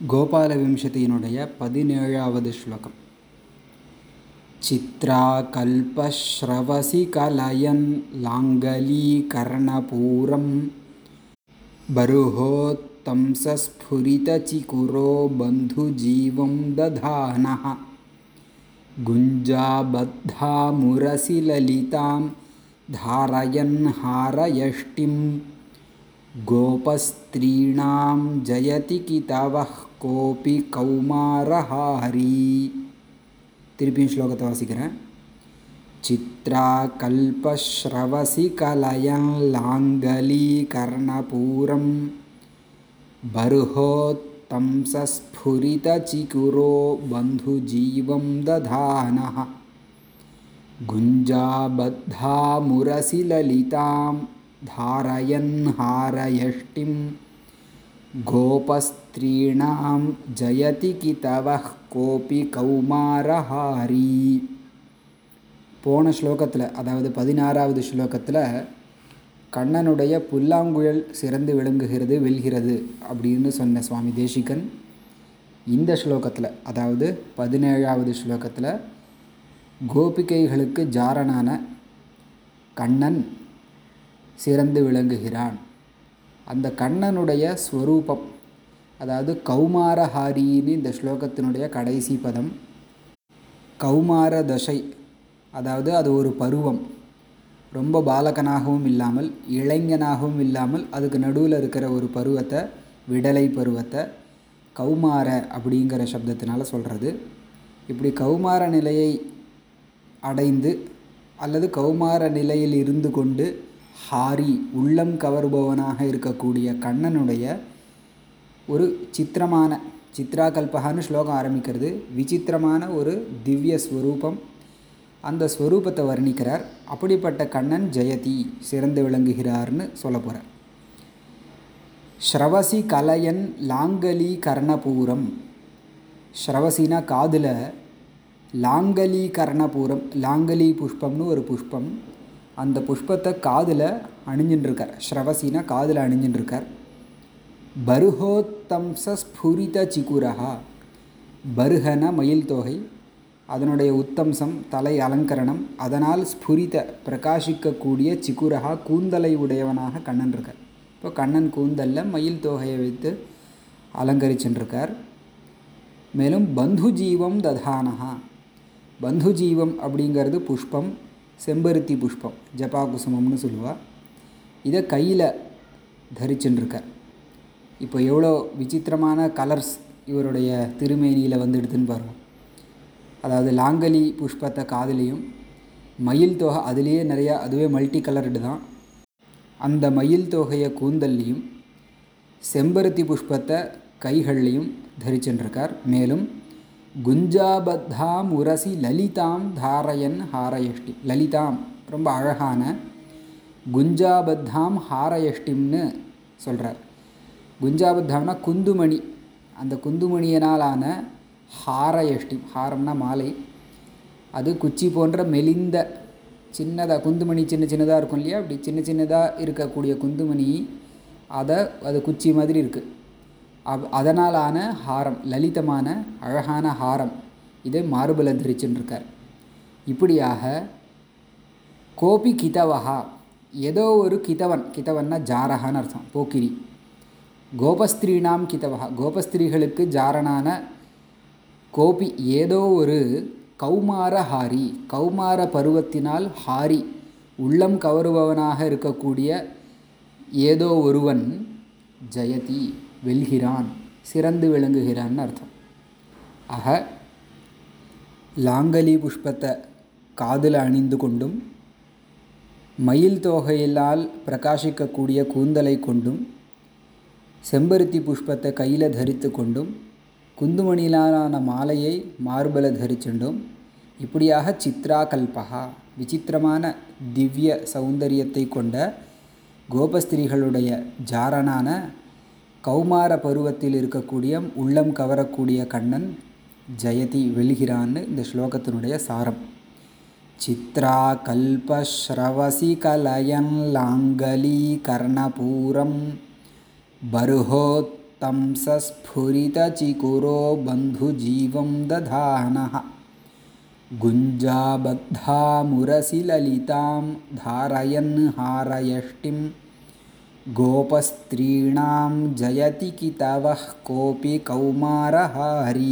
கோபாலவிம்சதியினுடைய பதினேழாவது ஸ்லோகம் चित्राकल्पश्रवसि कलयन् लाङ्गलीकर्णपूरं बर्होत्तंसस्फुरितचिकुरो बन्धुजीवं दधानः गुञ्जाबद्धामुरसि ललितां धारयन् हारयष्टिं गोपस्त्रीणां जयति कितवः कोऽपि कौमारहारी திருப்பியும் ஸ்லோகத்தை வாசிக்கிறேன் चित्राकल्पश्रवसि कलयन् लाङ्गलीकर्णपूरं बर्होत्तंसस्फुरितचिकुरो बन्धुजीवं दधानः गुञ्जाबद्धामुरसि ललितां धारयन् हारयष्टिं गोपस्त्रीणां जयति कितवः கோபி கௌமாரஹாரி போன ஸ்லோகத்தில் அதாவது பதினாறாவது ஸ்லோகத்தில் கண்ணனுடைய புல்லாங்குழல் சிறந்து விளங்குகிறது வெல்கிறது அப்படின்னு சொன்ன சுவாமி தேசிகன் இந்த ஸ்லோகத்தில் அதாவது பதினேழாவது ஸ்லோகத்தில் கோபிகைகளுக்கு ஜாரனான கண்ணன் சிறந்து விளங்குகிறான். அந்த கண்ணனுடைய ஸ்வரூபம் அதாவது கௌமாரஹாரின்னு இந்த ஸ்லோகத்தினுடைய கடைசி பதம் கௌமார தசை அதாவது அது ஒரு பருவம். ரொம்ப பாலகனாகவும் இல்லாமல் இளைஞனாகவும் இல்லாமல் அதுக்கு நடுவில் இருக்கிற ஒரு பருவத்தை விடலை பருவத்தை கௌமார அப்படிங்கிற சப்தத்தினால் சொல்கிறது இப்படி கௌமார நிலையை அடைந்து அல்லது கௌமார நிலையில் இருந்து கொண்டு ஹாரி உள்ளம் கவருபவனாக இருக்கக்கூடிய கண்ணனுடைய ஒரு சித்திரமான சித்ராகல்பகான்னு ஸ்லோகம் ஆரம்பிக்கிறது. விசித்திரமான ஒரு திவ்ய ஸ்வரூபம் அந்த ஸ்வரூபத்தை வர்ணிக்கிறார். அப்படிப்பட்ட கண்ணன் ஜெயதி சிறந்து விளங்குகிறார்னு சொல்ல போகிறார் ஸ்ரவசி கலையன் லாங்கலி கர்ணபூரம். ஸ்ரவசினா காதில் லாங்கலி கர்ணபூரம் லாங்கலி புஷ்பம்னு ஒரு புஷ்பம். அந்த புஷ்பத்தை காதில் அணிஞ்சுட்டுருக்கார் ஸ்ரவசினா காதில் அணிஞ்சுன்ட்ருக்கார் பருகோத்தம்ச ஸ்புரித சிகுரஹா. பருஹன மயில் தொகை அதனுடைய உத்தம்சம் தலை அலங்கரணம் அதனால் ஸ்புரித பிரகாசிக்கக்கூடிய சிக்குரஹா கூந்தலை உடையவனாக கண்ணன் இருக்கார் இப்போ கண்ணன் கூந்தலில் மயில் தொகையை வைத்து அலங்கரிச்சுருக்கார் மேலும் பந்து ஜீவம் ததானஹா. பந்து ஜீவம் அப்படிங்கிறது புஷ்பம் செம்பருத்தி புஷ்பம் ஜபா குசுமம்னு சொல்லுவாள் இதை கையில் தரிச்சுருக்கார் இப்போ எவ்வளோ விசித்திரமான கலர்ஸ் இவருடைய திருமேனியில் வந்து எடுத்துன்னு பாருங்கள் அதாவது லாங்கலி புஷ்பத்தை காதுலேயும் மயில் தொகை அதுலேயே நிறையா அதுவே மல்டி கலர்டு தான். அந்த மயில் தொகையை கூந்தல்லையும் செம்பருத்தி புஷ்பத்தை கைகள்லையும் தரிச்சுருக்கார் மேலும் குஞ்சாபத்தாம் உரசி லலிதாம் தாரயன் ஹாரயஷ்டி. லலிதாம் ரொம்ப அழகான குஞ்சாபத்தாம் ஹாரயஷ்டிம்னு சொல்கிறார் குஞ்சாபத்தாம்னா குந்துமணி. அந்த குந்துமணியினாலான ஹாரயஷ்டி ஹாரம்னா மாலை. அது குச்சி போன்ற மெலிந்த சின்னதாக குந்துமணி சின்ன சின்னதாக இருக்கும் இல்லையா? அப்படி சின்ன சின்னதாக இருக்கக்கூடிய குந்துமணி அதை அது குச்சி மாதிரி இருக்குது அப் அதனாலான ஹாரம் லலிதமான அழகான ஹாரம். இதை மார்பில் தரிச்சுருக்கார் இப்படியாக கோபி கிதவஹா ஏதோ ஒரு கிதவன் கிதவன்னா ஜாரகான்னு அர்த்தம் போக்கிரி. கோபஸ்திரீனாம் கிதவஹா கோபஸ்திரீகளுக்கு ஜாரனான கோபி ஏதோ ஒரு கௌமார ஹாரி கௌமார பருவத்தினால் ஹாரி உள்ளம் கவருபவனாக இருக்கக்கூடிய ஏதோ ஒருவன் ஜெயதி. வெல்கிறான் சிறந்து விளங்குகிறான்னு அர்த்தம். ஆக லாங்கலி புஷ்பத்தை காதில் அணிந்து கொண்டும் மயில் தோகையிலால் பிரகாசிக்கக்கூடிய கூந்தலை கொண்டும் செம்பருத்தி புஷ்பத்தை கையில் தரித்து கொண்டும் குந்துமணியிலான மாலையை மார்பல தரிச்சுண்டும் இப்படியாக சித்ரா கல்பகா விசித்திரமான திவ்ய சௌந்தரியத்தை கொண்ட கோபஸ்திரீகளுடைய ஜாரனான கௌமார பருவத்தில் இருக்கக்கூடிய உள்ளம் கவரக்கூடிய கண்ணன் ஜெயதி வெல்கிறான்னு இந்த ஸ்லோகத்தினுடைய சாரம் சித்ரா கல்பஸ்ரவசி கலயன் லாங்கலி கர்ணபூரம் பருஹோத் तं सस्फुरितचिकुरो बन्धुजीवं दधानः गुञ्जाबद्धामुरसि ललितां धारयन् हारयष्टिं गोपस्त्रीणां जयति कितवः कोऽपि कौमारहारी